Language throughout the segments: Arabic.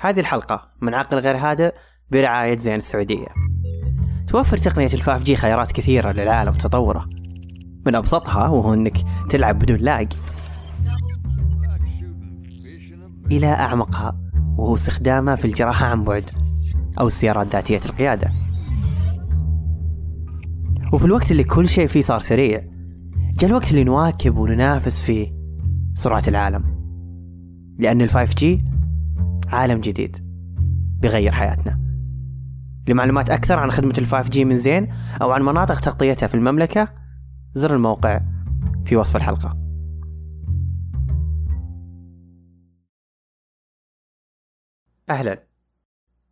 هذه الحلقة من عقل غير هادئ برعاية زين السعودية. توفر تقنية الفاف جي خيارات كثيرة للعالم وتطوره. من أبسطها وهو أنك تلعب بدون لاج إلى أعمقها وهو استخدامه في الجراحة عن بعد أو السيارات ذاتية القيادة. وفي الوقت اللي كل شيء فيه صار سريع جاء الوقت اللي نواكب وننافس فيه سرعة العالم. لأن ال 5G عالم جديد بيغير حياتنا. لمعلومات أكثر عن خدمة ال 5G من زين أو عن مناطق تغطيتها في المملكة زر الموقع في وصف الحلقة. أهلا.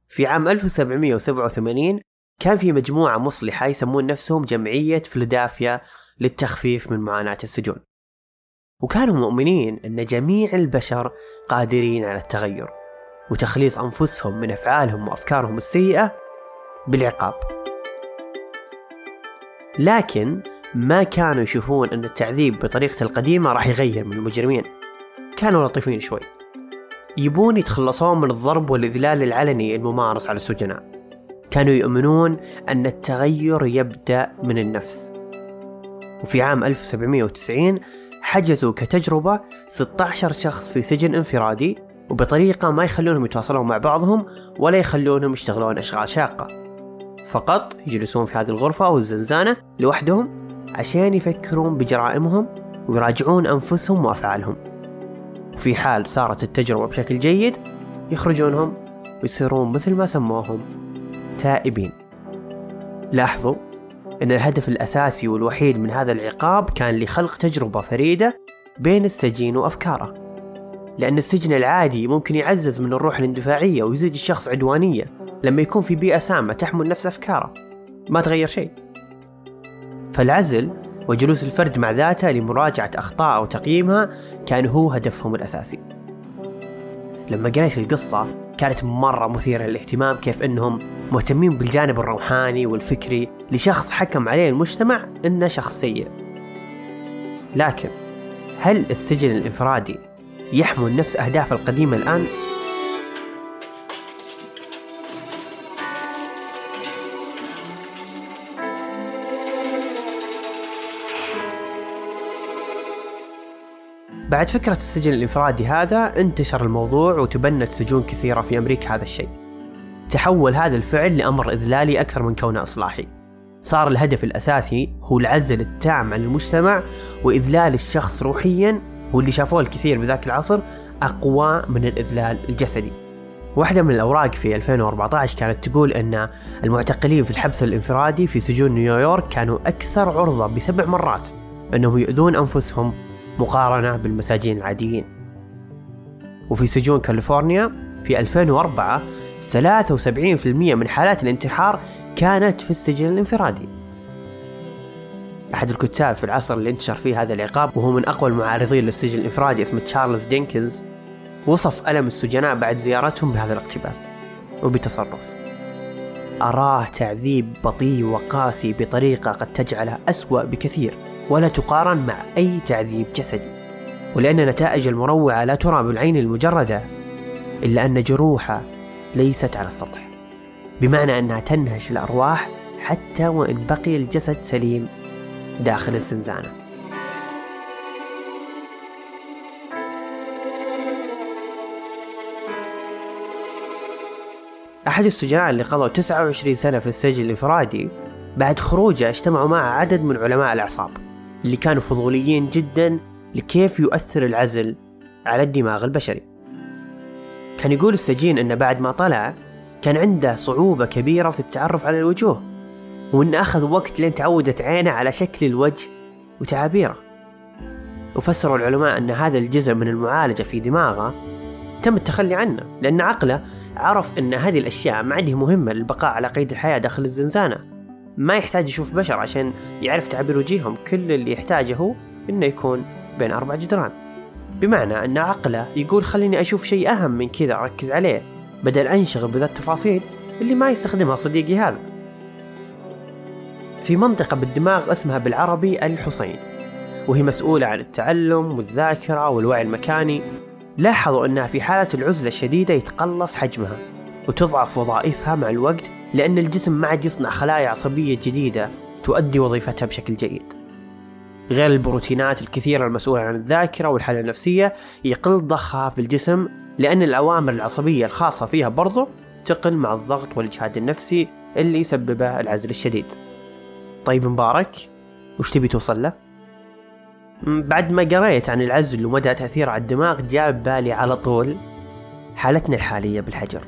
في عام 1787 كان في مجموعة مصلحة يسمون نفسهم جمعية فيلادلفيا للتخفيف من معاناة السجون. وكانوا مؤمنين أن جميع البشر قادرين على التغير. وتخليص أنفسهم من أفعالهم وأفكارهم السيئة بالعقاب. لكن ما كانوا يشوفون أن التعذيب بطريقته القديمة راح يغير من المجرمين. كانوا لطيفين شوي. يبون يتخلصون من الضرب والإذلال العلني الممارس على السجناء. كانوا يؤمنون أن التغير يبدأ من النفس. وفي عام 1790 حجزوا كتجربة 16 شخص في سجن انفرادي وبطريقة ما يخلونهم يتواصلون مع بعضهم ولا يخلونهم يشتغلون أشغال شاقة. فقط يجلسون في هذه الغرفة أو الزنزانة لوحدهم عشان يفكرون بجرائمهم ويراجعون أنفسهم وأفعالهم. وفي حال صارت التجربة بشكل جيد يخرجونهم ويصيرون مثل ما سموهم تائبين. لاحظوا أن الهدف الأساسي والوحيد من هذا العقاب كان لخلق تجربة فريدة بين السجين وأفكاره. لأن السجن العادي ممكن يعزز من الروح الاندفاعية ويزيد الشخص عدوانية. لما يكون في بيئة سامة تحمل نفس أفكاره. ما تغير شيء. فالعزل وجلوس الفرد مع ذاته لمراجعة أخطاء وتقييمها كان هو هدفهم الأساسي. لما قريت القصة كانت مرة مثيرة للاهتمام كيف أنهم مهتمين بالجانب الروحاني والفكري لشخص حكم عليه المجتمع أنه شخص سيء لكن هل السجن الإنفرادي يحمل نفس أهداف القديمة الآن؟ بعد فكرة السجن الإنفرادي هذا انتشر الموضوع وتبنت سجون كثيرة في أمريكا هذا الشيء تحول هذا الفعل لأمر إذلالي أكثر من كونه إصلاحي صار الهدف الأساسي هو العزل التام عن المجتمع وإذلال الشخص روحيا واللي شافوه الكثير بذاك العصر أقوى من الإذلال الجسدي. واحدة من الأوراق في 2014 كانت تقول أن المعتقلين في الحبس الانفرادي في سجون نيويورك كانوا أكثر عرضة بسبع مرات أنهم يؤذون أنفسهم مقارنة بالمساجين العاديين. وفي سجون كاليفورنيا في 2004 73% من حالات الانتحار كانت في السجن الانفرادي. أحد الكتاب في العصر اللي انتشر فيه هذا العقاب وهو من أقوى المعارضين للسجن الإنفرادي اسمه تشارلز دينكنز وصف ألم السجناء بعد زيارتهم بهذا الاقتباس وبتصرف. أراه تعذيب بطيء وقاسي بطريقة قد تجعله أسوأ بكثير ولا تقارن مع أي تعذيب جسدي. ولأن نتائج المروعة لا ترى بالعين المجردة إلا أن جروحه ليست على السطح. بمعنى أنها تنهش الأرواح حتى وإن بقي الجسد سليم. داخل الزنزانة. أحد السجناء اللي قضوا 29 سنة في السجن الانفرادي بعد خروجه اجتمعوا معه عدد من علماء الأعصاب اللي كانوا فضوليين جدا لكيف يؤثر العزل على الدماغ البشري. كان يقول السجين أنه بعد ما طلع كان عنده صعوبة كبيرة في التعرف على الوجوه. وأن أخذ وقت لين تعودت عينه على شكل الوجه وتعابيره. وفسروا العلماء أن هذا الجزء من المعالجة في دماغه تم التخلي عنه لأن عقله عرف أن هذه الأشياء ما عندها مهمة للبقاء على قيد الحياة داخل الزنزانة. ما يحتاج يشوف بشر عشان يعرف تعبير وجيههم كل اللي يحتاجه هو إنه يكون بين أربع جدران. بمعنى أن عقله يقول خليني أشوف شيء أهم من كذا أركز عليه بدل أنشغل بذا التفاصيل اللي ما يستخدمها صديقي هذا. في منطقة بالدماغ اسمها بالعربي الحصين وهي مسؤولة عن التعلم والذاكرة والوعي المكاني. لاحظوا أنها في حالة العزلة الشديدة يتقلص حجمها وتضعف وظائفها مع الوقت لأن الجسم ما عاد يصنع خلايا عصبية جديدة تؤدي وظيفتها بشكل جيد. غير البروتينات الكثيرة المسؤولة عن الذاكرة والحالة النفسية يقل ضخها في الجسم لأن الأوامر العصبية الخاصة فيها برضو تقل مع الضغط والإجهاد النفسي اللي يسببه العزل الشديد. طيب مبارك وش تبي توصل له؟ بعد ما قريت عن العزل ومدى تأثيره على الدماغ جاء ببالي على طول حالتنا الحالية بالحجر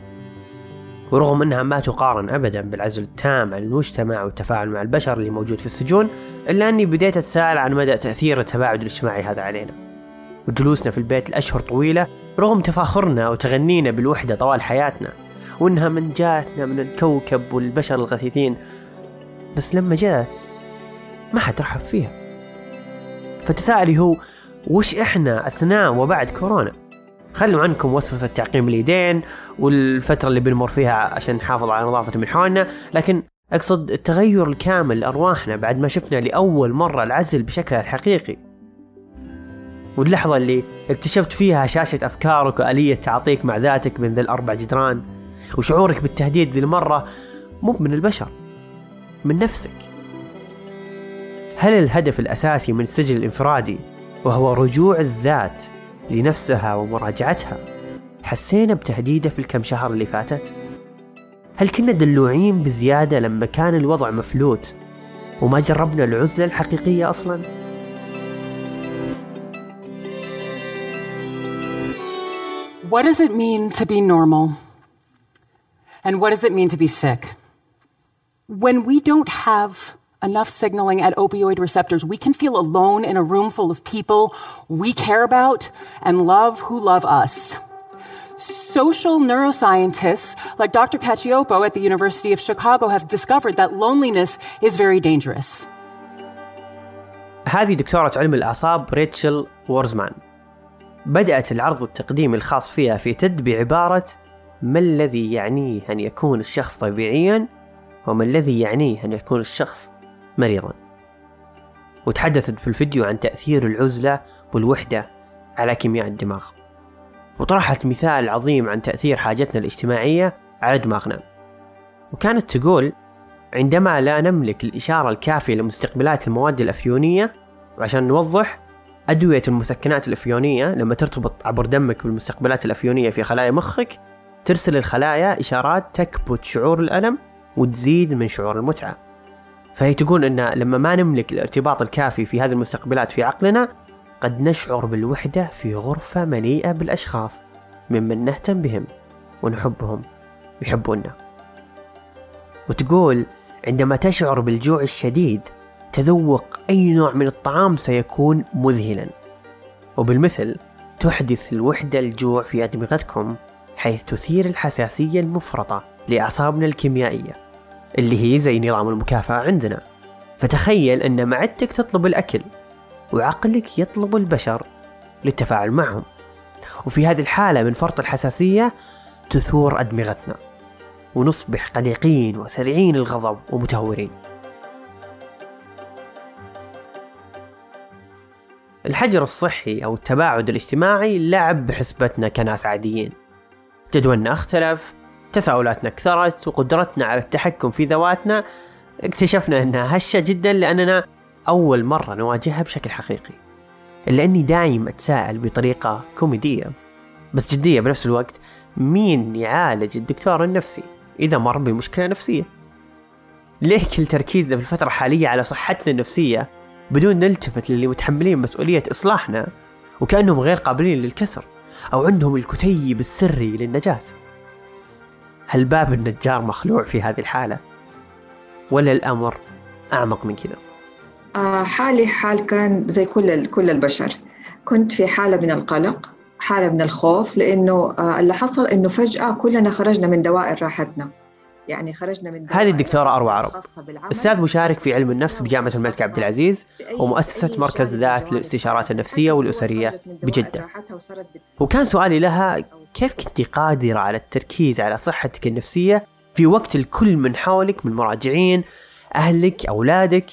ورغم أنها ما تقارن ابدا بالعزل التام عن المجتمع والتفاعل مع البشر اللي موجود في السجون إلا أني بديت أتساءل عن مدى تأثير التباعد الاجتماعي هذا علينا وجلوسنا في البيت لأشهر طويلة رغم تفاخرنا وتغنينا بالوحدة طوال حياتنا وإنها من جاتنا من الكوكب والبشر الغثيثين بس لما جات ما حد رحب فيها. فتساؤلي هو وش إحنا أثناء وبعد كورونا؟ خلوا عنكم وسوسة تعقيم اليدين والفترة اللي بنمر فيها عشان نحافظ على نظافة من حولنا. لكن أقصد التغير الكامل لأرواحنا بعد ما شفنا لأول مرة العزل بشكلها الحقيقي. واللحظة اللي اكتشفت فيها شاشة أفكارك وآلية تعاطيك مع ذاتك من ذا الأربع جدران وشعورك بالتهديد ذي المرة مو من البشر. من نفسك هل الهدف الأساسي من السجن الإنفرادي وهو رجوع الذات لنفسها ومراجعتها حسينا بتهديده في الكم شهر اللي فاتت؟ هل كنا دلوعين بزيادة لما كان الوضع مفلوت وما جربنا العزلة الحقيقية أصلا؟ What does it mean to be normal? And what does it mean to be sick? When we don't have enough signaling at opioid receptors, we can feel alone in a room full of people we care about and love who love us. Social neuroscientists like Dr. Cacioppo at the University of Chicago have discovered that loneliness is very dangerous. هذه دكتورة علم الأعصاب ريتشل وورزمان بدأت العرض التقديمي الخاص فيها في تد بعبارة ما الذي يعنيه أن يكون الشخص طبيعيا وما الذي يعنيه أن يكون الشخص مريضا. وتحدثت في الفيديو عن تأثير العزلة والوحدة على كيمياء الدماغ. وطرحت مثال عظيم عن تأثير حاجتنا الاجتماعية على دماغنا. وكانت تقول عندما لا نملك الإشارة الكافية لمستقبلات المواد الأفيونية وعشان نوضح أدوية المسكنات الأفيونية لما ترتبط عبر دمك بالمستقبلات الأفيونية في خلايا مخك ترسل الخلايا إشارات تكبت شعور الألم وتزيد من شعور المتعة. فهي تقول إن لما ما نملك الارتباط الكافي في هذه المستقبلات في عقلنا قد نشعر بالوحدة في غرفة مليئة بالأشخاص ممن نهتم بهم ونحبهم يحبوننا وتقول عندما تشعر بالجوع الشديد تذوق أي نوع من الطعام سيكون مذهلا. وبالمثل تحدث الوحدة الجوع في أدمغتكم حيث تثير الحساسية المفرطة. لأعصابنا الكيميائية اللي هي زي نظام المكافأة عندنا. فتخيل أن معدتك تطلب الأكل وعقلك يطلب البشر للتفاعل معهم. وفي هذه الحالة من فرط الحساسية تثور أدمغتنا ونصبح قلقين وسريعين الغضب ومتهورين. الحجر الصحي أو التباعد الاجتماعي لعب بحسبتنا كناس عاديين. جدولنا أختلف تساؤلاتنا كثرت وقدرتنا على التحكم في ذواتنا اكتشفنا أنها هشة جدا لأننا أول مرة نواجهها بشكل حقيقي. إلا أني دايم أتساءل بطريقة كوميدية بس جدية بنفس الوقت مين يعالج الدكتور النفسي إذا مر بمشكلة نفسية؟ ليه كل تركيزنا في الفترة الحالية على صحتنا النفسية بدون نلتفت للي متحملين مسؤولية إصلاحنا وكأنهم غير قابلين للكسر أو عندهم الكتيب السري للنجاة؟ هل باب النجار مخلوع في هذه الحالة؟ ولا الأمر أعمق من كذا؟ آه حالي حال كان زي كل كل البشر. كنت في حالة من القلق حالة من الخوف لأنه آه اللي حصل إنه فجأة كلنا خرجنا من دوائر راحتنا. يعني خرجنا من هذه الدكتورة أروى عرب. أستاذ مشارك في علم النفس بجامعة الملك عبد العزيز ومؤسسة مركز ذات للاستشارات النفسية والأسرية بجدة. وكان سؤالي لها كيف كنت قادرة على التركيز على صحتك النفسية في وقت الكل من حولك من مراجعين أهلك أولادك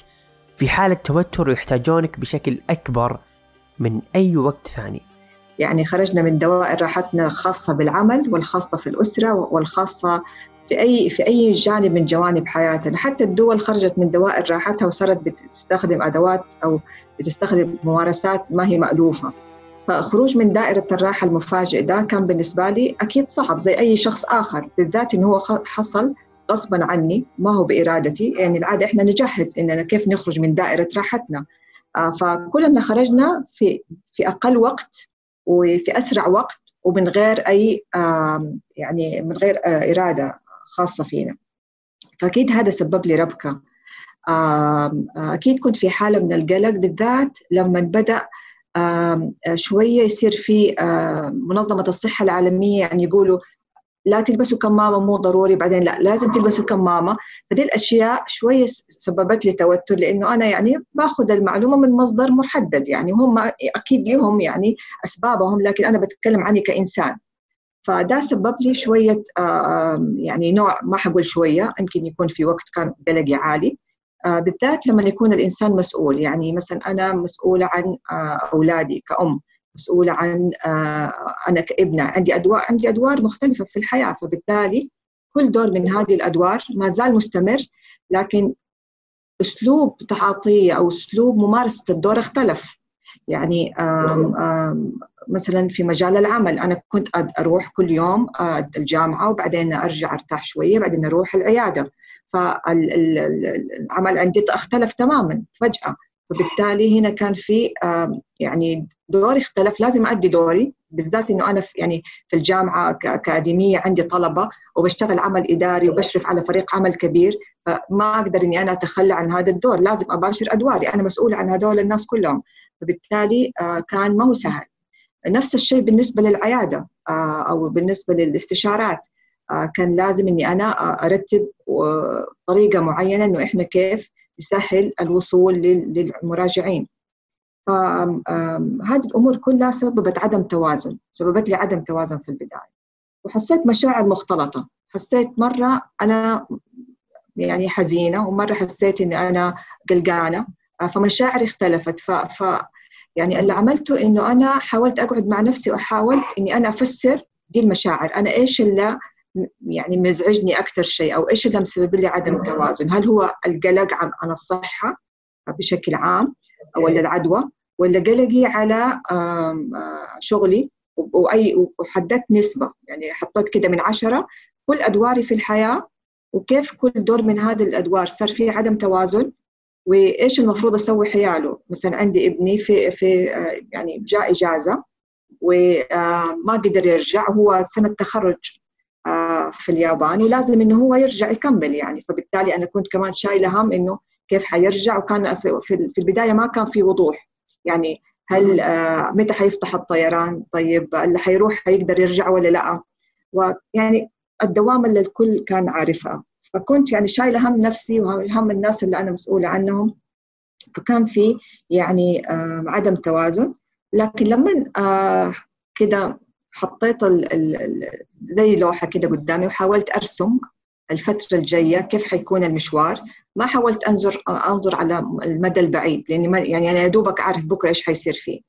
في حالة توتر ويحتاجونك بشكل أكبر من أي وقت ثاني؟ يعني خرجنا من دوائر راحتنا الخاصة بالعمل والخاصة في الأسرة والخاصة في أي في أي جانب من جوانب حياتنا. حتى الدول خرجت من دوائر راحتها وصارت بتستخدم أدوات أو بتستخدم ممارسات ما هي مألوفة. فخروج من دائرة الراحة المفاجئ ده كان بالنسبة لي أكيد صعب زي أي شخص آخر بالذات إنه هو حصل غصبا عني ما هو بإرادتي. يعني العادة إحنا نجهز إننا كيف نخرج من دائرة راحتنا. آه، فكلنا خرجنا في في أقل وقت وفي أسرع وقت ومن غير أي يعني من غير آه، إرادة خاصة فينا. فأكيد هذا سبب لي ربكة. أكيد كنت في حالة من القلق بالذات لما بدأ شوية يصير في منظمة الصحة العالمية يعني يقولوا لا تلبسوا كمامة مو ضروري. بعدين لا لازم تلبسوا كمامة. فدي الأشياء شوية سببت لي توتر لأنه أنا يعني باخذ المعلومة من مصدر محدد. يعني هم أكيد لهم يعني أسبابهم لكن أنا بتكلم عني كإنسان. فده سبب لي شوية يعني نوع ما حقول شوية يمكن يكون في وقت كان قلقي عالي. بالذات لما يكون الإنسان مسؤول. يعني مثلا أنا مسؤولة عن أولادي كأم مسؤولة عن أنا كابنة. عندي أدوار عندي أدوار مختلفة في الحياة فبالتالي كل دور من هذه الأدوار ما زال مستمر لكن أسلوب تعاطيه أو أسلوب ممارسة الدور اختلف. يعني مثلا في مجال العمل. أنا كنت أروح كل يوم الجامعة وبعدين أرجع أرتاح شوية بعدين أروح العيادة. فالعمل عندي اختلف تماما فجأة. فبالتالي هنا كان في يعني دوري اختلف. لازم أدي دوري بالذات إنه أنا في يعني في الجامعة كأكاديمية عندي طلبة وبشتغل عمل إداري وبشرف على فريق عمل كبير. فما أقدر إني أنا أتخلى عن هذا الدور. لازم أباشر أدواري. أنا مسؤولة عن هذول الناس كلهم. فبالتالي آه، كان ما هو سهل. نفس الشيء بالنسبة للعيادة آه، أو بالنسبة للاستشارات. آه، كان لازم إني أنا أرتب طريقة معينة إنه إحنا كيف نسهل الوصول للمراجعين. فهذه الأمور كلها سببت عدم توازن سببت لي عدم توازن في البداية. وحسيت مشاعر مختلطة. حسيت مرة أنا يعني حزينة ومرة حسيت إني أنا قلقانة. فمشاعري اختلفت. ف, ف يعني اللي عملته إنه أنا حاولت أقعد مع نفسي واحاول إني أنا أفسر دي المشاعر. أنا إيش اللي يعني مزعجني أكثر شيء أو إيش اللي مسبب لي عدم توازن؟ هل هو القلق عن عن الصحة بشكل عام ولا العدوى؟ ولا قلقي على شغلي واي وحددت نسبة. يعني حطيت كده من عشرة كل أدواري في الحياة وكيف كل دور من هذه الأدوار؟ صار فيه عدم توازن وإيش المفروض أسوي حياله؟ مثلا عندي ابني في في يعني جاء إجازة وما قدر يرجع. هو سنة تخرج في اليابان ولازم إنه هو يرجع يكمل يعني. فبالتالي أنا كنت كمان شايلة هم إنه كيف حيرجع. وكان في, البداية ما كان في وضوح. يعني هل متى حيفتح الطيران؟ طيب اللي حيروح؟ حيقدر يرجع ولا لا؟ ويعني الدوام اللي الكل كان عارفها. فكنت يعني شايلة هم نفسي وهم الناس اللي أنا مسؤولة عنهم. فكان في يعني عدم توازن. لكن لما آه، كده حطيت زي لوحة كده قدامي وحاولت أرسم الفترة الجاية كيف حيكون المشوار. ما حاولت أنظر أنظر على المدى البعيد لأني ما يعني أنا يا دوبك أعرف بكرة إيش حيصير فيه.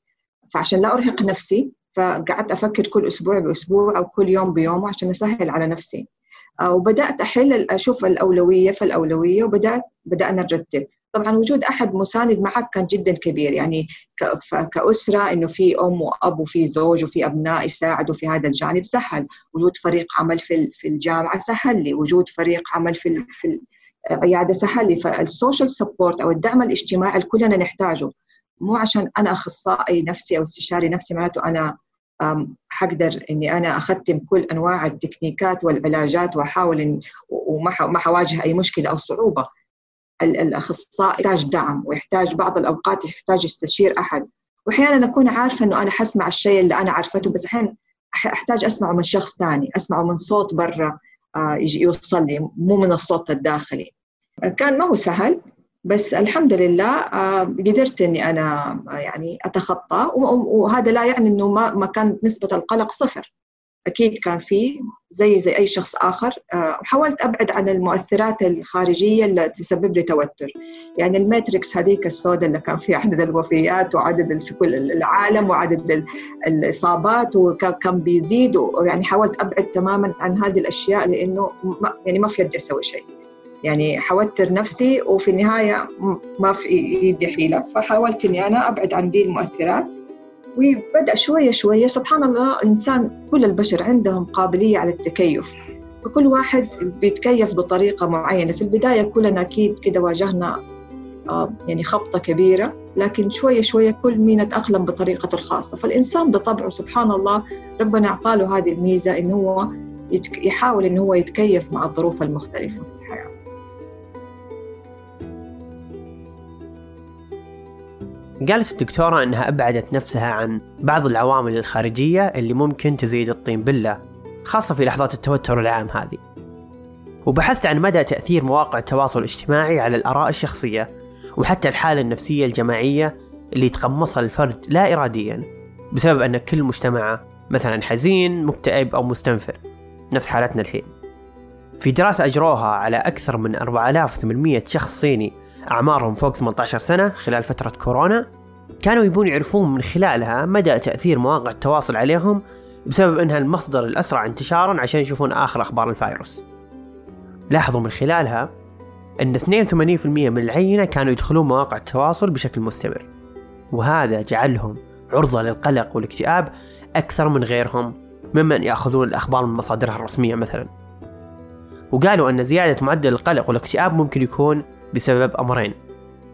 فعشان لا أرهق نفسي فقعدت أفكر كل أسبوع بأسبوع أو كل يوم بيوم عشان أسهل على نفسي. آه، وبدأت أحل أشوف الأولوية فالاولويه وبدات بدأنا نرتب. طبعا وجود أحد مساند معك كان جدا كبير. يعني كأسرة إنه في أم وأب وفي زوج وفي أبناء يساعدوا في هذا الجانب سهل. وجود فريق عمل في في الجامعة سهل لي. وجود فريق عمل في في العيادة سهل لي. فال social support أو الدعم الاجتماعي كلنا نحتاجه. مو عشان أنا أخصائي نفسي أو استشاري نفسي معناته أنا حقدر إني أنا أختم كل أنواع التكنيكات والعلاجات وأحاول وما ما حواجه أي مشكلة أو صعوبة. الأخصائي يحتاج دعم ويحتاج بعض الأوقات يحتاج يستشير أحد. واحيانا أكون عارفة إنه أنا حسمع الشيء اللي أنا عرفته بس أحيانا أحتاج أسمعه من شخص ثاني أسمعه من صوت برا آه، يوصل لي مو من الصوت الداخلي. كان ما هو سهل. بس الحمد لله آه، قدرت إني أنا آه، يعني أتخطى وهذا لا يعني إنه ما ما كانت نسبة القلق صفر. أكيد كان في زي زي أي شخص آخر وحاولت أبعد عن المؤثرات الخارجية اللي تسبب لي توتر. يعني الماتريكس هذيك السوداء اللي كان فيها عدد الوفيات وعدد في كل العالم وعدد الإصابات وكان بيزيد ويعني حاولت أبعد تماما عن هذه الأشياء لإنه يعني ما في يدي أسوي شيء. يعني حوتر نفسي وفي النهاية ما في يدي حيلة. فحاولت إني أنا أبعد عن دي المؤثرات. وبدأ شوية شوية سبحان الله الإنسان كل البشر عندهم قابلية على التكيف. فكل واحد بيتكيف بطريقة معينة. في البداية كلنا أكيد كده واجهنا آه، يعني خبطة كبيرة. لكن شوية شوية كل مين تأقلم بطريقته الخاصة. فالإنسان بطبعه سبحان الله ربنا أعطاله هذه الميزة إنه هو يحاول إنه هو يتكيف مع الظروف المختلفة. في الحياة قالت الدكتورة أنها أبعدت نفسها عن بعض العوامل الخارجية اللي ممكن تزيد الطين بلة خاصة في لحظات التوتر العام هذه. وبحثت عن مدى تأثير مواقع التواصل الاجتماعي على الآراء الشخصية وحتى الحالة النفسية الجماعية اللي يتقمصها الفرد لا إراديا بسبب أن كل مجتمعه مثلا حزين مكتئب أو مستنفر. نفس حالتنا الحين. في دراسة أجروها على أكثر من 4800 شخص صيني أعمارهم فوق 18 سنة خلال فترة كورونا. كانوا يبون يعرفون من خلالها مدى تأثير مواقع التواصل عليهم بسبب أنها المصدر الأسرع انتشارا عشان يشوفون آخر أخبار الفيروس. لاحظوا من خلالها أن 82% من العينة كانوا يدخلون مواقع التواصل بشكل مستمر وهذا جعلهم عرضة للقلق والاكتئاب أكثر من غيرهم ممن يأخذون الأخبار من مصادرها الرسمية مثلا. وقالوا أن زيادة معدل القلق والاكتئاب ممكن يكون بسبب أمرين.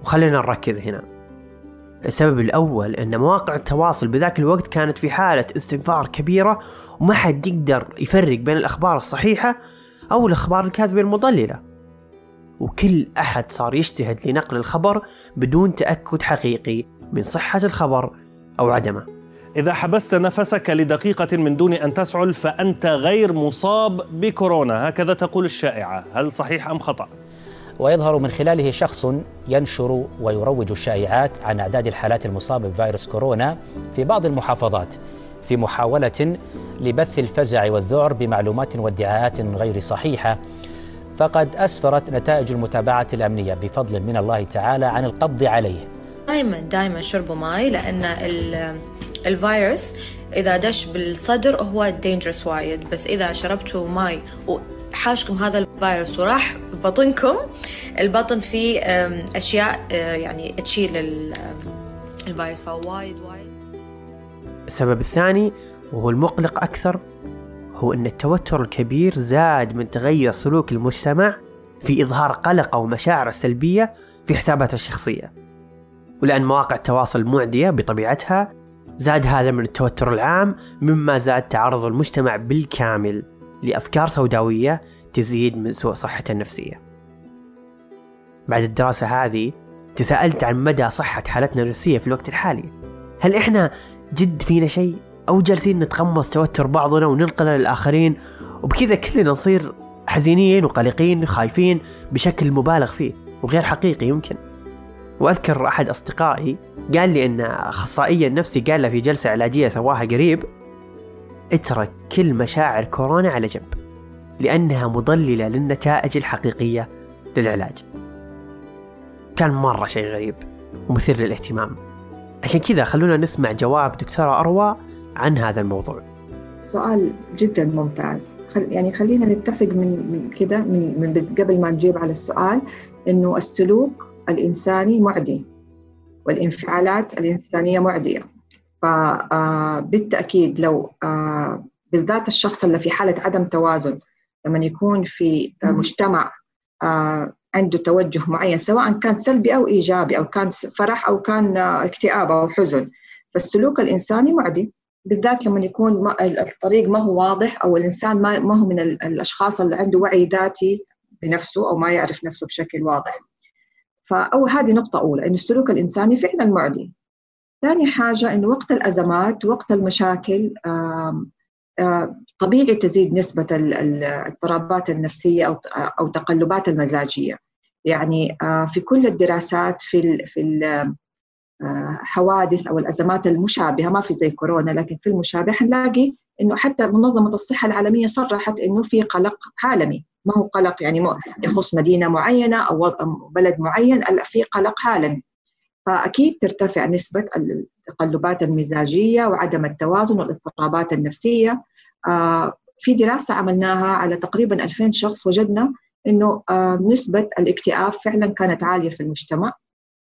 وخلينا نركز هنا. السبب الأول أن مواقع التواصل بذاك الوقت كانت في حالة استنفار كبيرة وما حد يقدر يفرق بين الأخبار الصحيحة أو الأخبار الكاذبة المضللة. وكل أحد صار يجتهد لنقل الخبر بدون تأكد حقيقي من صحة الخبر أو عدمه. إذا حبست نفسك لدقيقة من دون أن تسعل فأنت غير مصاب بكورونا. هكذا تقول الشائعة. هل صحيح أم خطأ؟ ويظهر من خلاله شخص ينشر ويروج الشائعات عن أعداد الحالات المصابة بفيروس كورونا في بعض المحافظات في محاولة لبث الفزع والذعر بمعلومات وادعاءات غير صحيحة. فقد أسفرت نتائج المتابعة الأمنية بفضل من الله تعالى عن القبض عليه. دائما دائما شربوا ماي لأن الفيروس إذا دش بالصدر هو dangerous وايد. بس إذا شربتوا ماي حاشكم هذا الفيروس. وراح بطنكم البطن فيه أشياء آه، يعني تشيل الفيروس. فوايد وايد. السبب الثاني وهو المقلق أكثر هو إن التوتر الكبير زاد من تغير سلوك المجتمع في إظهار قلق أو مشاعر السلبيه في حساباته الشخصية. ولأن مواقع التواصل معديه بطبيعتها زاد هذا من التوتر العام مما زاد تعرض المجتمع بالكامل. لأفكار سوداوية تزيد من سوء صحته النفسية بعد الدراسة هذه تساءلت عن مدى صحة حالتنا النفسية في الوقت الحالي. هل إحنا جد فينا شيء؟ أو جالسين نتقمص توتر بعضنا وننقله للآخرين؟ وبكذا كلنا نصير حزينين وقلقين خايفين بشكل مبالغ فيه وغير حقيقي يمكن. وأذكر أحد أصدقائي قال لي إن اخصائيا نفسي قال له في جلسة علاجية سواها قريب اترك كل مشاعر كورونا على جنب لأنها مضللة للنتائج الحقيقية للعلاج. كان مرة شيء غريب ومثير للاهتمام. عشان كذا خلونا نسمع جواب دكتورة أروى عن هذا الموضوع. سؤال جدا ممتاز. يعني خلينا نتفق من من كذا من, من قبل ما نجيب على السؤال إنه السلوك الإنساني معدي والإنفعالات الإنسانية معدية. فبالتأكيد لو آه، بالذات الشخص اللي في حالة عدم توازن لما يكون في مجتمع آه، عنده توجه معين سواء كان سلبي أو إيجابي أو كان فرح أو كان اكتئاب أو حزن. فالسلوك الإنساني معدي. بالذات لما يكون الطريق ما هو واضح أو الإنسان ما هو من الأشخاص اللي عنده وعي ذاتي بنفسه أو ما يعرف نفسه بشكل واضح. فأول هذه نقطة أولى إن السلوك الإنساني فعلا معدي. ثاني حاجة إنه وقت الأزمات وقت المشاكل طبيعي تزيد نسبة الاضطرابات النفسية أو أو تقلبات المزاجية. يعني في كل الدراسات في في الحوادث أو الأزمات المشابهة ما في زي كورونا لكن في المشابه حنلاقي إنه حتى منظمة الصحة العالمية صرحت إنه في قلق عالمي. ما هو قلق يعني يخص مدينة معينة أو بلد معين في قلق عالمي. فأكيد ترتفع نسبة التقلبات المزاجية وعدم التوازن والاضطرابات النفسية. آه، في دراسة عملناها على تقريبا 2000 شخص وجدنا إنه آه، نسبة الاكتئاب فعلا كانت عالية في المجتمع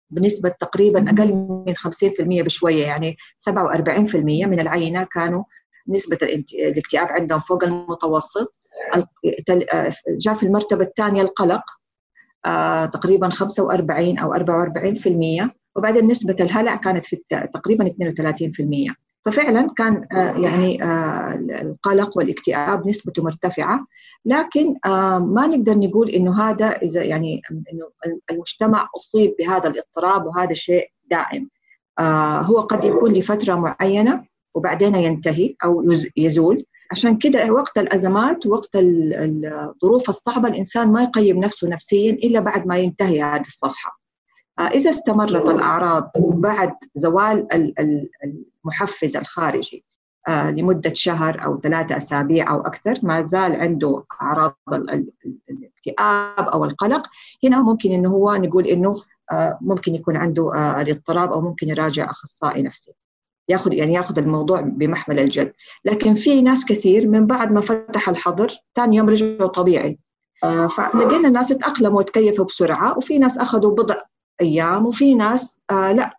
بنسبة تقريبا أقل من 50% بشوية يعني 47% من العينة كانوا نسبة الاكتئاب عندهم فوق المتوسط. جاء في المرتبة الثانية القلق آه، تقريبا 45 أو 44% وبعدين نسبة الهلع كانت في تقريبا 32% ففعلا كان آه، يعني آه، القلق والاكتئاب نسبته مرتفعة. لكن ما نقدر نقول إنه هذا إذا يعني إنه المجتمع أصيب بهذا الاضطراب وهذا شيء دائم. هو قد يكون لفترة معينة وبعدين ينتهي أو يزول. عشان كده وقت الأزمات وقت الظروف الصعبة الإنسان ما يقيم نفسه نفسيا إلا بعد ما ينتهي هذه الصفحة. آه، إذا استمرت الأعراض بعد زوال المحفز الخارجي آه، لمدة شهر أو ثلاثة أسابيع أو أكثر ما زال عنده أعراض الاكتئاب أو القلق هنا ممكن إنه هو نقول إنه آه، ممكن يكون عنده الاضطراب أو ممكن يراجع أخصائي نفسي. ياخذ يعني ياخذ الموضوع بمحمل الجد. لكن في ناس كثير من بعد ما فتح الحظر ثاني يوم رجعوا طبيعي. فلقينا الناس تأقلموا وتكيفوا بسرعة وفي ناس أخذوا بضع أيام وفي ناس آه لا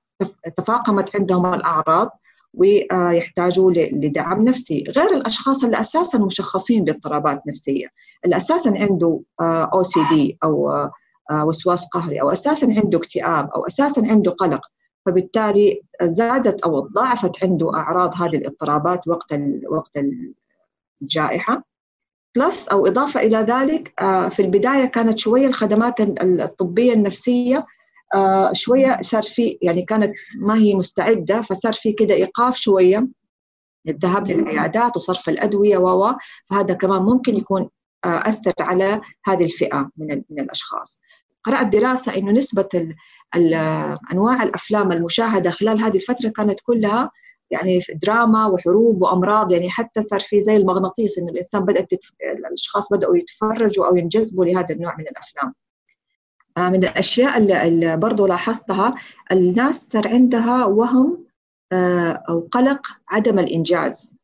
تفاقمت عندهم الأعراض ويحتاجوا لدعم نفسي. غير الأشخاص اللي أساسا مشخصين باضطرابات نفسية. اللي أساسا عنده OCD آه، وسواس قهري أو أساسا عنده اكتئاب أو أساسا عنده قلق. فبالتالي زادت أو ضاعفت عنده أعراض هذه الاضطرابات وقت وقت الجائحة. plus أو إضافة إلى ذلك آه، في البداية كانت شوية الخدمات الطبية النفسية آه، شوية صار في يعني كانت ما هي مستعدة فصار في كده إيقاف شوية. الذهاب للعيادات وصرف الأدوية و فهذا كمان ممكن يكون آه، أثر على هذه الفئة من من الأشخاص. قرأت دراسة إنه نسبة ال ال أنواع الأفلام المشاهدة خلال هذه الفترة كانت كلها يعني دراما وحروب وأمراض يعني حتى صار في زي المغناطيس إنه الإنسان بدأت تتف... الأشخاص بدأوا يتفرجوا أو ينجذبوا لهذا النوع من الأفلام. آه، من الأشياء اللي, برضو لاحظتها الناس صار عندها وهم آه، أو قلق عدم الإنجاز.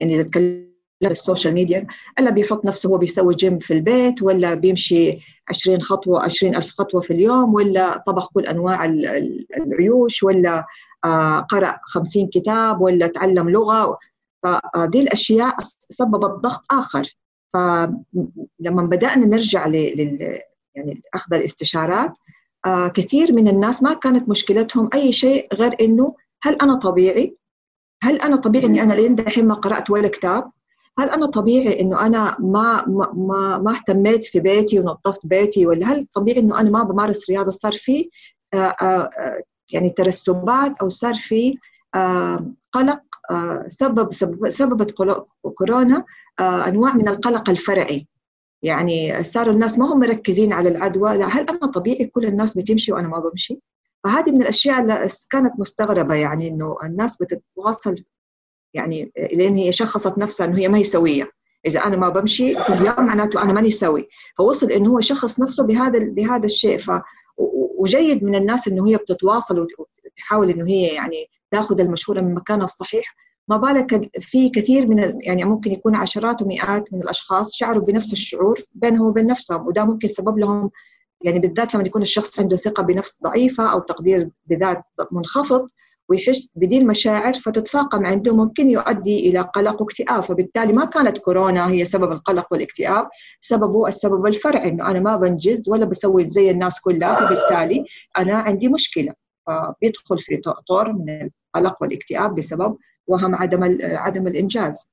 يعني إذا تكلم ال social media إلا بيحط نفسه هو بيسوي جيم في البيت ولا بيمشي 20 خطوة 20 ألف خطوة في اليوم ولا طبخ كل أنواع العيوش ولا آه، قرأ 50 كتاب ولا تعلم لغة. فدي الأشياء سببت ضغط آخر. فلما بدأنا نرجع يعني أخذ الاستشارات آه، كثير من الناس ما كانت مشكلتهم أي شيء غير إنه هل أنا طبيعي؟ هل أنا طبيعي إني أنا لين دحين ما قرأت ولا كتاب؟ هل أنا طبيعي إنه أنا ما ما ما اهتميت في بيتي ونظفت بيتي ولا هل طبيعي إنه أنا ما بمارس رياضة صار في آه، آه، يعني ترسبات أو صار في آه، قلق سبب سببت كورونا أنواع من القلق الفرعي يعني صاروا الناس ما هم مركزين على العدوى. لا هل أنا طبيعي كل الناس بتمشي وأنا ما بمشي؟ فهذه من الأشياء اللي كانت مستغربة يعني إنه الناس بتتواصل يعني لأن هي شخصت نفسها إنه هي ما هي سوية. إذا أنا ما بمشي في اليوم معناته أنا ماني سوي. فوصل إنه هو شخص نفسه بهذا بهذا الشيء. ف وجيد من الناس إنه هي بتتواصل وتحاول إنه هي يعني تأخذ المشوره من مكانها الصحيح. ما بالك في كثير من يعني ممكن يكون عشرات ومئات من الأشخاص شعروا بنفس الشعور بينهم وبين نفسهم وده ممكن سبب لهم يعني بالذات لما يكون الشخص عنده ثقة بنفس ضعيفة أو تقدير بذات منخفض ويحس بدي المشاعر فتتفاقم عنده ممكن يؤدي إلى قلق واكتئاب. فبالتالي ما كانت كورونا هي سبب القلق والاكتئاب سببه السبب الفرعي إنه أنا ما بنجز ولا بسوي زي الناس كلها. فبالتالي أنا عندي مشكلة فبيدخل في طور من القلق والاكتئاب بسبب وهم عدم عدم الإنجاز.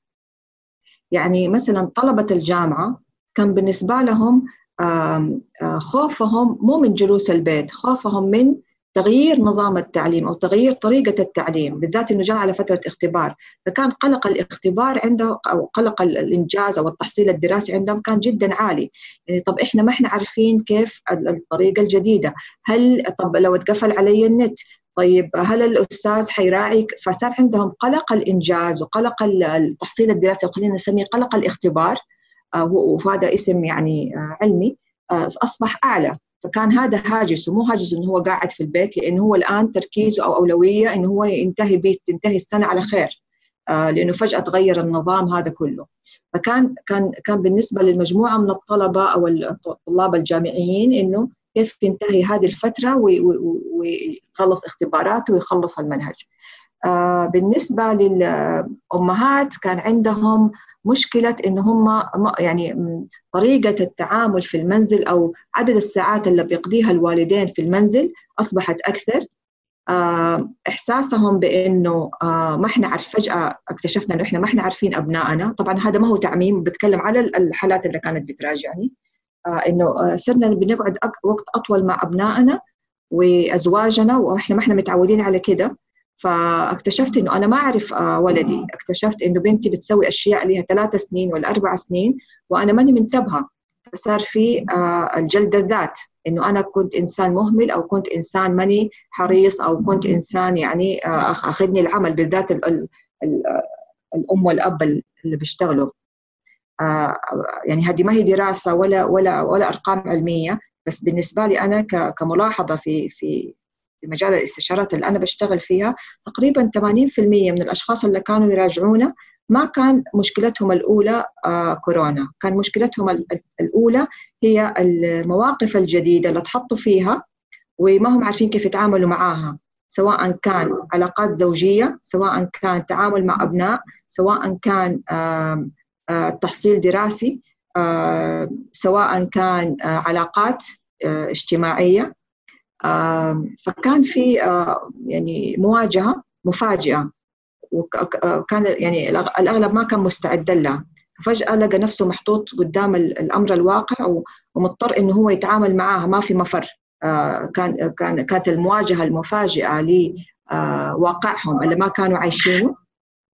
يعني مثلا طلبة الجامعة كان بالنسبة لهم خوفهم مو من جلوس البيت خوفهم من تغيير نظام التعليم أو تغيير طريقة التعليم بالذات إنه جاء على فترة اختبار. فكان قلق الاختبار عنده أو قلق الإنجاز أو التحصيل الدراسي عندهم كان جدا عالي. يعني طب إحنا ما إحنا عارفين كيف الطريقة الجديدة؟ هل طب لو اتقفل علي النت طيب هل الأستاذ حيراعي فصار عندهم قلق الإنجاز وقلق التحصيل الدراسي وخلينا نسميه قلق الاختبار آه، وهذا اسم يعني آه، علمي آه، أصبح أعلى. فكان هذا هاجس ومو هاجس إنه هو قاعد في البيت لأنه هو الآن تركيزه أو أولوية إنه هو ينتهي بي تنتهي السنة على خير لأنه فجأة تغير النظام هذا كله. فكان كان كان بالنسبة للمجموعة من الطلبة أو الطلاب الجامعيين إنه كيف ينتهي هذه الفترة ويخلص اختباراته ويخلص المنهج. بالنسبة للأمهات كان عندهم مشكلة إن هم يعني طريقة التعامل في المنزل أو عدد الساعات اللي بيقضيها الوالدين في المنزل أصبحت أكثر. آه، إحساسهم بإنه آه، ما إحنا عارف فجأة اكتشفنا إنه إحنا ما إحنا عارفين أبنائنا. طبعا هذا ما هو تعميم بتكلم على الحالات اللي كانت بتراجعني. آه، إنه صرنا بنقعد وقت أطول مع أبنائنا وأزواجنا وإحنا ما إحنا متعودين على كده. فاكتشفت إنه أنا ما أعرف ولدي. اكتشفت إنه بنتي بتسوي أشياء لها ثلاث سنين ولا أربع سنين وأنا ماني منتبهة. فصار في الجلد الذات. إنه أنا كنت إنسان مهمل أو كنت إنسان ماني حريص أو كنت إنسان يعني آه، أخذني العمل بالذات الأم والأب اللي بيشتغلوا. آه، يعني هذه ما هي دراسة ولا ولا ولا أرقام علمية بس بالنسبة لي أنا كملاحظة في في في مجال الاستشارات اللي أنا بشتغل فيها تقريبا 80% من الأشخاص اللي كانوا يراجعونا ما كان مشكلتهم الأولى آه كورونا. كان مشكلتهم الأولى هي المواقف الجديدة اللي تحطوا فيها وما هم عارفين كيف يتعاملوا معاها سواء كان علاقات زوجية سواء كان تعامل مع أبناء سواء كان تحصيل دراسي آه سواء كان آه علاقات آه اجتماعية. آه فكان في آه يعني مواجهة مفاجئة وكان يعني الأغلب ما كان مستعد لها. فجأة لقى نفسه محطوط قدام الأمر الواقع ومضطر إنه هو يتعامل معاها ما في مفر. آه، كان كان كانت المواجهة المفاجئة لواقعهم اللي ما كانوا عايشينه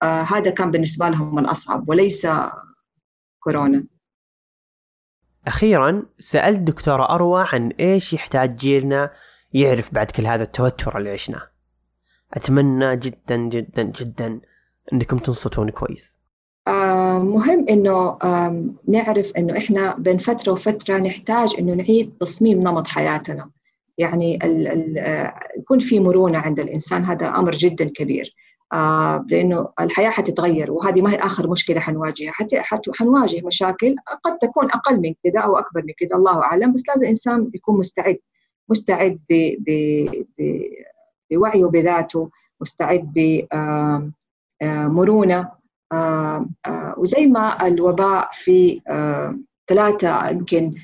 آه، هذا كان بالنسبة لهم الأصعب وليس كورونا. أخيرا سألت دكتورة أروى عن إيش يحتاج جيلنا يعرف بعد كل هذا التوتر اللي عشناه. أتمنى جدا جدا جدا إنكم تنصتون كويس. آه مهم إنه آه نعرف إنه إحنا بين فترة وفترة نحتاج إنه نعيد تصميم نمط حياتنا. يعني ال ال آه يكون في مرونة عند الإنسان هذا أمر جدا كبير. آه لأنه الحياة حتتغير وهذه ما هي آخر مشكلة حنواجهها. حتى حنواجه مشاكل قد تكون أقل من كذا أو أكبر من كذا الله أعلم. بس لازم الانسان يكون مستعد مستعد ب, ب, ب بوعيه بذاته مستعد بمرونه وزي ما الوباء في ثلاثة يمكن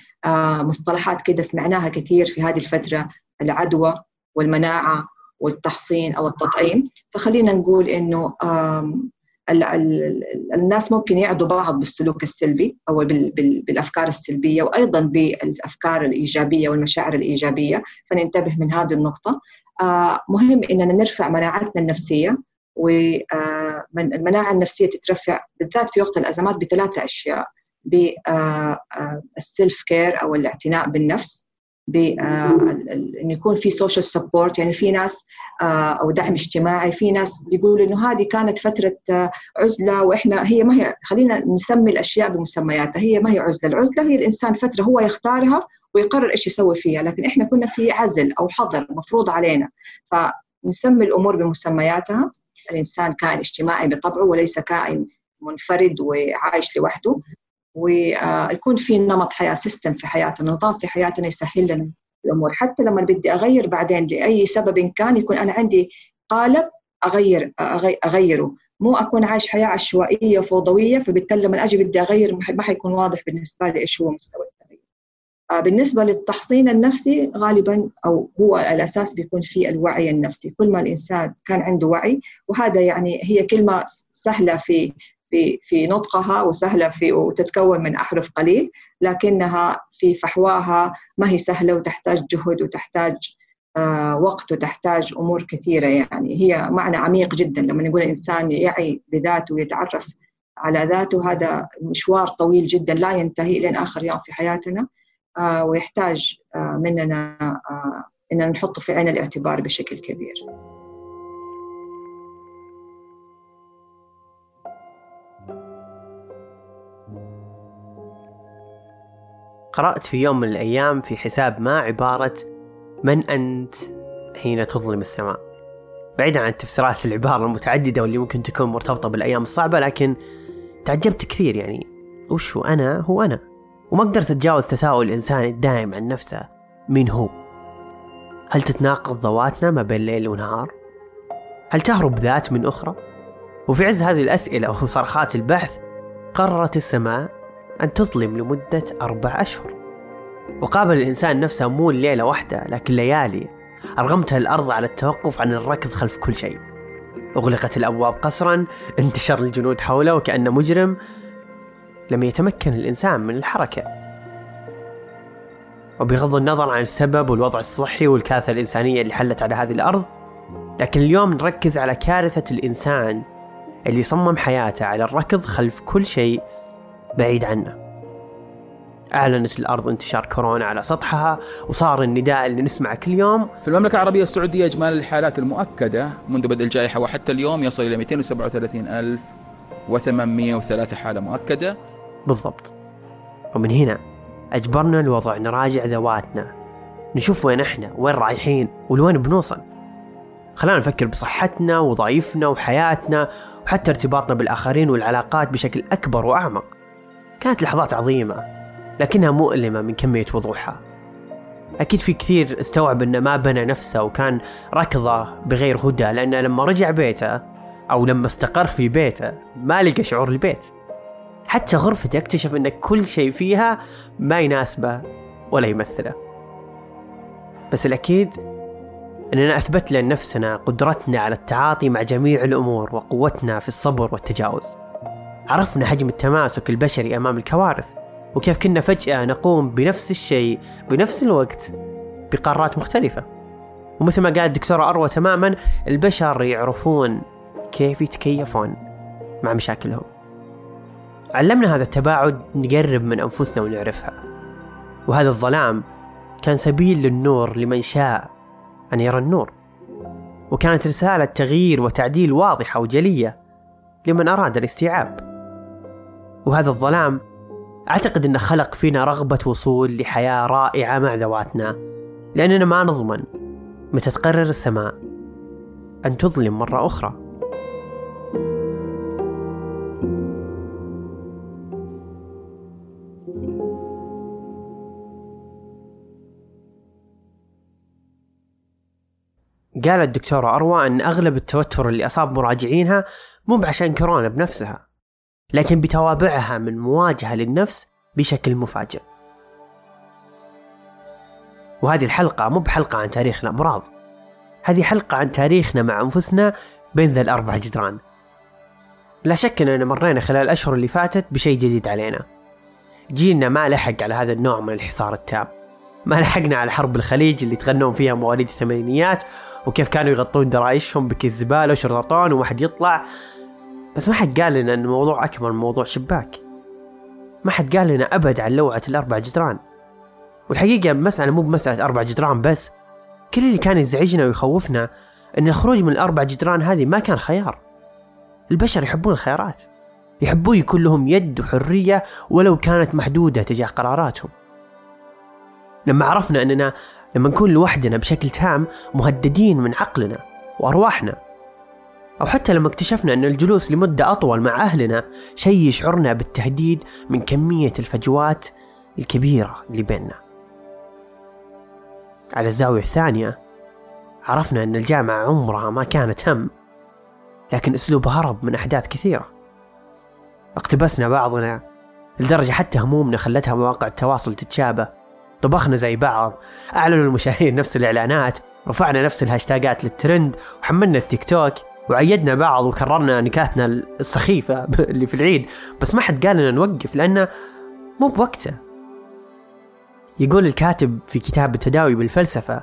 مصطلحات كده سمعناها كثير في هذه الفترة العدوى والمناعة. والتحصين أو التطعيم. فخلينا نقول إنه الناس ممكن يعدوا بعض بالسلوك السلبي أو بالأفكار السلبية وأيضا بالأفكار الإيجابية والمشاعر الإيجابية. فننتبه من هذه النقطة. آه، مهم إننا نرفع مناعتنا النفسية والمناعه النفسية تترفع بالذات في وقت الأزمات بثلاثة أشياء. بالسيلف كير أو الاعتناء بالنفس. بأن يكون في social support يعني في ناس أو دعم اجتماعي في ناس بيقولوا إنه هذه كانت فترة عزلة وإحنا هي ما هي خلينا نسمي الأشياء بمسمياتها هي ما هي عزلة العزلة هي الإنسان فترة هو يختارها ويقرر إيش يسوي فيها لكن إحنا كنا في عزل أو حظر مفروض علينا فنسمي الأمور بمسمياتها الإنسان كائن اجتماعي بطبعه وليس كائن منفرد وعايش لوحده. ويكون في نمط حياة سيستم في حياتنا نظام في حياتنا يسهل لنا الأمور. حتى لما بدي أغير بعدين لأي سبب كان يكون أنا عندي قالب أغير أغيره. مو أكون عايش حياة عشوائية فوضوية فبالتالي لما أجي بدي أغير ما حيكون واضح بالنسبة لي إيش هو مستوى التغيير. آه، بالنسبة للتحصين النفسي غالبا أو هو الأساس بيكون في الوعي النفسي، كل ما الإنسان كان عنده وعي وهذا يعني هي كلمة سهلة في في في نطقها وسهلة في وتتكون من أحرف قليل لكنها في فحواها ما هي سهلة وتحتاج جهد وتحتاج آه وقت وتحتاج أمور كثيرة يعني. هي معنى عميق جدا لما نقول الانسان يعي بذاته ويتعرف على ذاته. هذا مشوار طويل جدا لا ينتهي لين آخر يوم في حياتنا آه، ويحتاج آه، مننا إننا نحطه في عين الاعتبار بشكل كبير. قرأت في يوم من الأيام في حساب ما عبارة من أنت حين تظلم السماء. بعيدا عن تفسيرات العبارة المتعددة واللي ممكن تكون مرتبطة بالأيام الصعبة لكن تعجبت كثير يعني. وش هو أنا؟ هو أنا. وما قدرت أتجاوز تساؤل الإنسان الدائم عن نفسه. مين هو؟ هل تتناقض ذواتنا ما بين ليل ونهار؟ هل تهرب ذات من أخرى؟ وفي عز هذه الأسئلة وصرخات البحث قررت السماء أن تظلم لمدة أربع أشهر. وقابل الإنسان نفسه مو ليلة واحدة لكن ليالي. أرغمتها الأرض على التوقف عن الركض خلف كل شيء. أغلقت الأبواب قسرا انتشر الجنود حوله وكأن مجرم. لم يتمكن الإنسان من الحركة. وبغض النظر عن السبب والوضع الصحي والكارثة الإنسانية اللي حلت على هذه الأرض لكن اليوم نركز على كارثة الإنسان اللي صمم حياته على الركض خلف كل شيء. بعيد عنه. أعلنت الأرض انتشار كورونا على سطحها وصار النداء اللي نسمعه كل يوم. في المملكة العربية السعودية إجمالي الحالات المؤكدة منذ بدء الجائحة وحتى اليوم يصل إلى 237803 حالة مؤكدة. بالضبط. ومن هنا أجبرنا الوضع نراجع ذواتنا. نشوف وين إحنا وين رايحين ولوين بنوصل. خلانا نفكر بصحتنا وضعيفنا وحياتنا وحتى ارتباطنا بالآخرين والعلاقات بشكل أكبر وأعمق. كانت لحظات عظيمة لكنها مؤلمة من كمية وضوحها. أكيد في كثير استوعب أنه ما بنى نفسه وكان ركضه بغير هدى لأنه لما رجع بيته أو لما استقر في بيته ما لقى شعور البيت. حتى غرفته اكتشف أن كل شيء فيها ما يناسبه ولا يمثله. بس الأكيد أننا أثبت لنفسنا قدرتنا على التعاطي مع جميع الأمور وقوتنا في الصبر والتجاوز. عرفنا حجم التماسك البشري أمام الكوارث وكيف كنا فجأة نقوم بنفس الشيء بنفس الوقت بقارات مختلفة. ومثل ما قال الدكتورة أروى تماما البشر يعرفون كيف يتكيفون مع مشاكلهم. علمنا هذا التباعد نقرب من أنفسنا ونعرفها. وهذا الظلام كان سبيل للنور لمن شاء أن يرى النور. وكانت رسالة تغيير وتعديل واضحة وجلية لمن أراد الاستيعاب. وهذا الظلام أعتقد أنه خلق فينا رغبة وصول لحياة رائعة مع ذواتنا لأننا ما نضمن متى تقرر السماء أن تظلم مرة أخرى. قالت الدكتورة أروى أن أغلب التوتر اللي أصاب مراجعينها مو بعشان كورونا بنفسها لكن بتوابعها من مواجهة للنفس بشكل مفاجئ. وهذه الحلقة مو بحلقة عن تاريخ الأمراض هذه حلقة عن تاريخنا مع أنفسنا بين ذا الأربع جدران. لا شك أننا مرينا خلال الأشهر اللي فاتت بشيء جديد علينا. جيلنا ما لحق على هذا النوع من الحصار التام. ما لحقنا على حرب الخليج اللي تغنون فيها مواليد الثمانينيات وكيف كانوا يغطون درايشهم بكيس زبالة وشرطون وما حد يطلع بس ما حد قال لنا إن الموضوع أكبر من موضوع شباك. ما حد قال لنا أبد عن لوعة الأربع جدران. والحقيقة المسألة مو بمسألة أربع جدران بس كل اللي كان يزعجنا ويخوفنا إن الخروج من الأربع جدران هذه ما كان خيار. البشر يحبون الخيارات. يحبون يكون لهم يد وحرية ولو كانت محدودة تجاه قراراتهم. لما عرفنا أننا لما نكون لوحدنا بشكل تام مهددين من عقلنا وأرواحنا. أو حتى لما اكتشفنا أن الجلوس لمدة أطول مع أهلنا شيء يشعرنا بالتهديد من كمية الفجوات الكبيرة اللي بيننا. على الزاوية الثانية عرفنا أن الجامعة عمرها ما كانت هم لكن أسلوب هرب من أحداث كثيرة. اقتبسنا بعضنا لدرجة حتى همومنا خلتها مواقع التواصل تتشابه. طبخنا زي بعض أعلنوا المشاهير نفس الإعلانات رفعنا نفس الهاشتاجات للترند وحملنا التيك توك. وعيدنا بعض وكررنا نكاتنا السخيفة اللي في العيد بس ما حد قال لنا نوقف لأنه مو بوقته. يقول الكاتب في كتاب التداوي بالفلسفة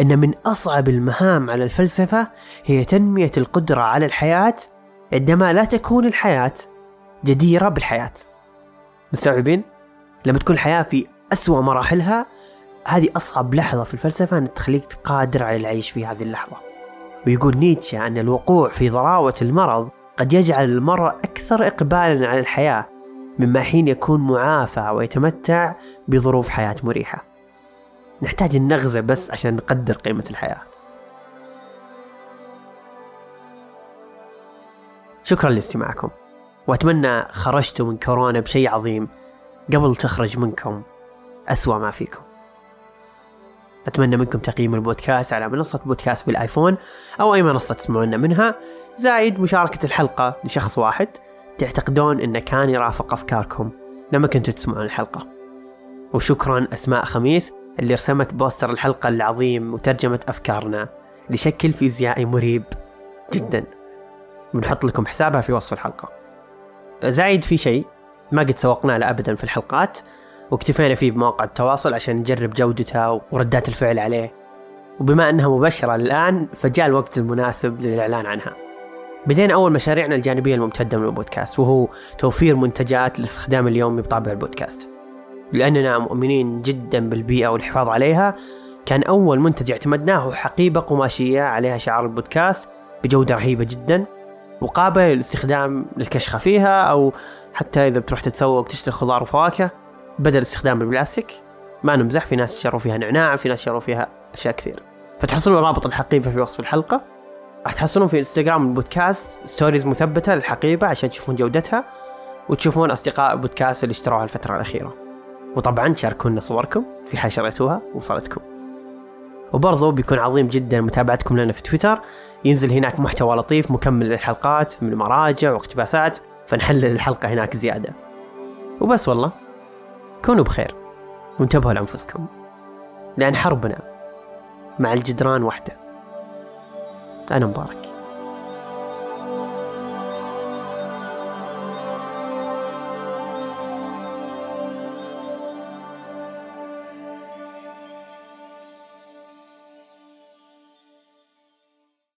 أن من أصعب المهام على الفلسفة هي تنمية القدرة على الحياة عندما لا تكون الحياة جديرة بالحياة. مستوعبين؟ لما تكون الحياة في أسوأ مراحلها هذه أصعب لحظة في الفلسفة أن تخليك قادر على العيش في هذه اللحظة. ويقول نيتشه أن الوقوع في ضراوة المرض قد يجعل المرء أكثر إقبالا على الحياة مما حين يكون معافى ويتمتع بظروف حياة مريحة. نحتاج النغزة بس عشان نقدر قيمة الحياة. شكرا لاستماعكم. وأتمنى خرجتوا من كورونا بشيء عظيم قبل تخرج منكم أسوأ ما فيكم. أتمنى منكم تقييم البودكاست على منصة بودكاست بالآيفون أو أي منصة تسمعونا منها. زائد مشاركة الحلقة لشخص واحد. تعتقدون أنه كان يرافق أفكاركم لما كنتوا تسمعون الحلقة. وشكرا أسماء خميس اللي رسمت بوستر الحلقة العظيم وترجمت أفكارنا لشكل فيزيائي مريب جدا. بنحط لكم حسابها في وصف الحلقة. زايد في شيء ما قد سوقنا له أبدا في الحلقات؟ واكتفينا فيه بمواقع التواصل عشان نجرب جودته وردات الفعل عليه. وبما أنها مبشرة الآن فجاء الوقت المناسب للإعلان عنها. بدينا أول مشاريعنا الجانبية الممتدة من البودكاست وهو توفير منتجات للاستخدام اليومي بطابع البودكاست. لأننا مؤمنين جدا بالبيئة والحفاظ عليها كان أول منتج اعتمدناه هو حقيبة قماشية عليها شعار البودكاست بجودة رهيبة جدا وقابلة للاستخدام للكشخة فيها أو حتى إذا بتروح تتسوق تشتري خضار وفواكه. بدل استخدام البلاستيك ما نمزح في ناس شروا فيها نعناع في ناس شروا فيها أشياء كثير. فتحصلون رابط الحقيبة في وصف الحلقة. راح تحصلون في إنستغرام البودكاست stories مثبتة للحقيبة عشان تشوفون جودتها وتشوفون أصدقاء البودكاست اللي اشتروها الفترة الأخيرة. وطبعا شاركونا صوركم في حال شريتوها وصلتكم وبرضو بيكون عظيم جدا متابعتكم لنا في تويتر. ينزل هناك محتوى لطيف مكمل للحلقات من مراجع واقتباسات فنحلل الحلقة هناك زيادة. وبس والله. كونوا بخير وانتبهوا لأنفسكم لأن حربنا مع الجدران وحده. أنا مبارك.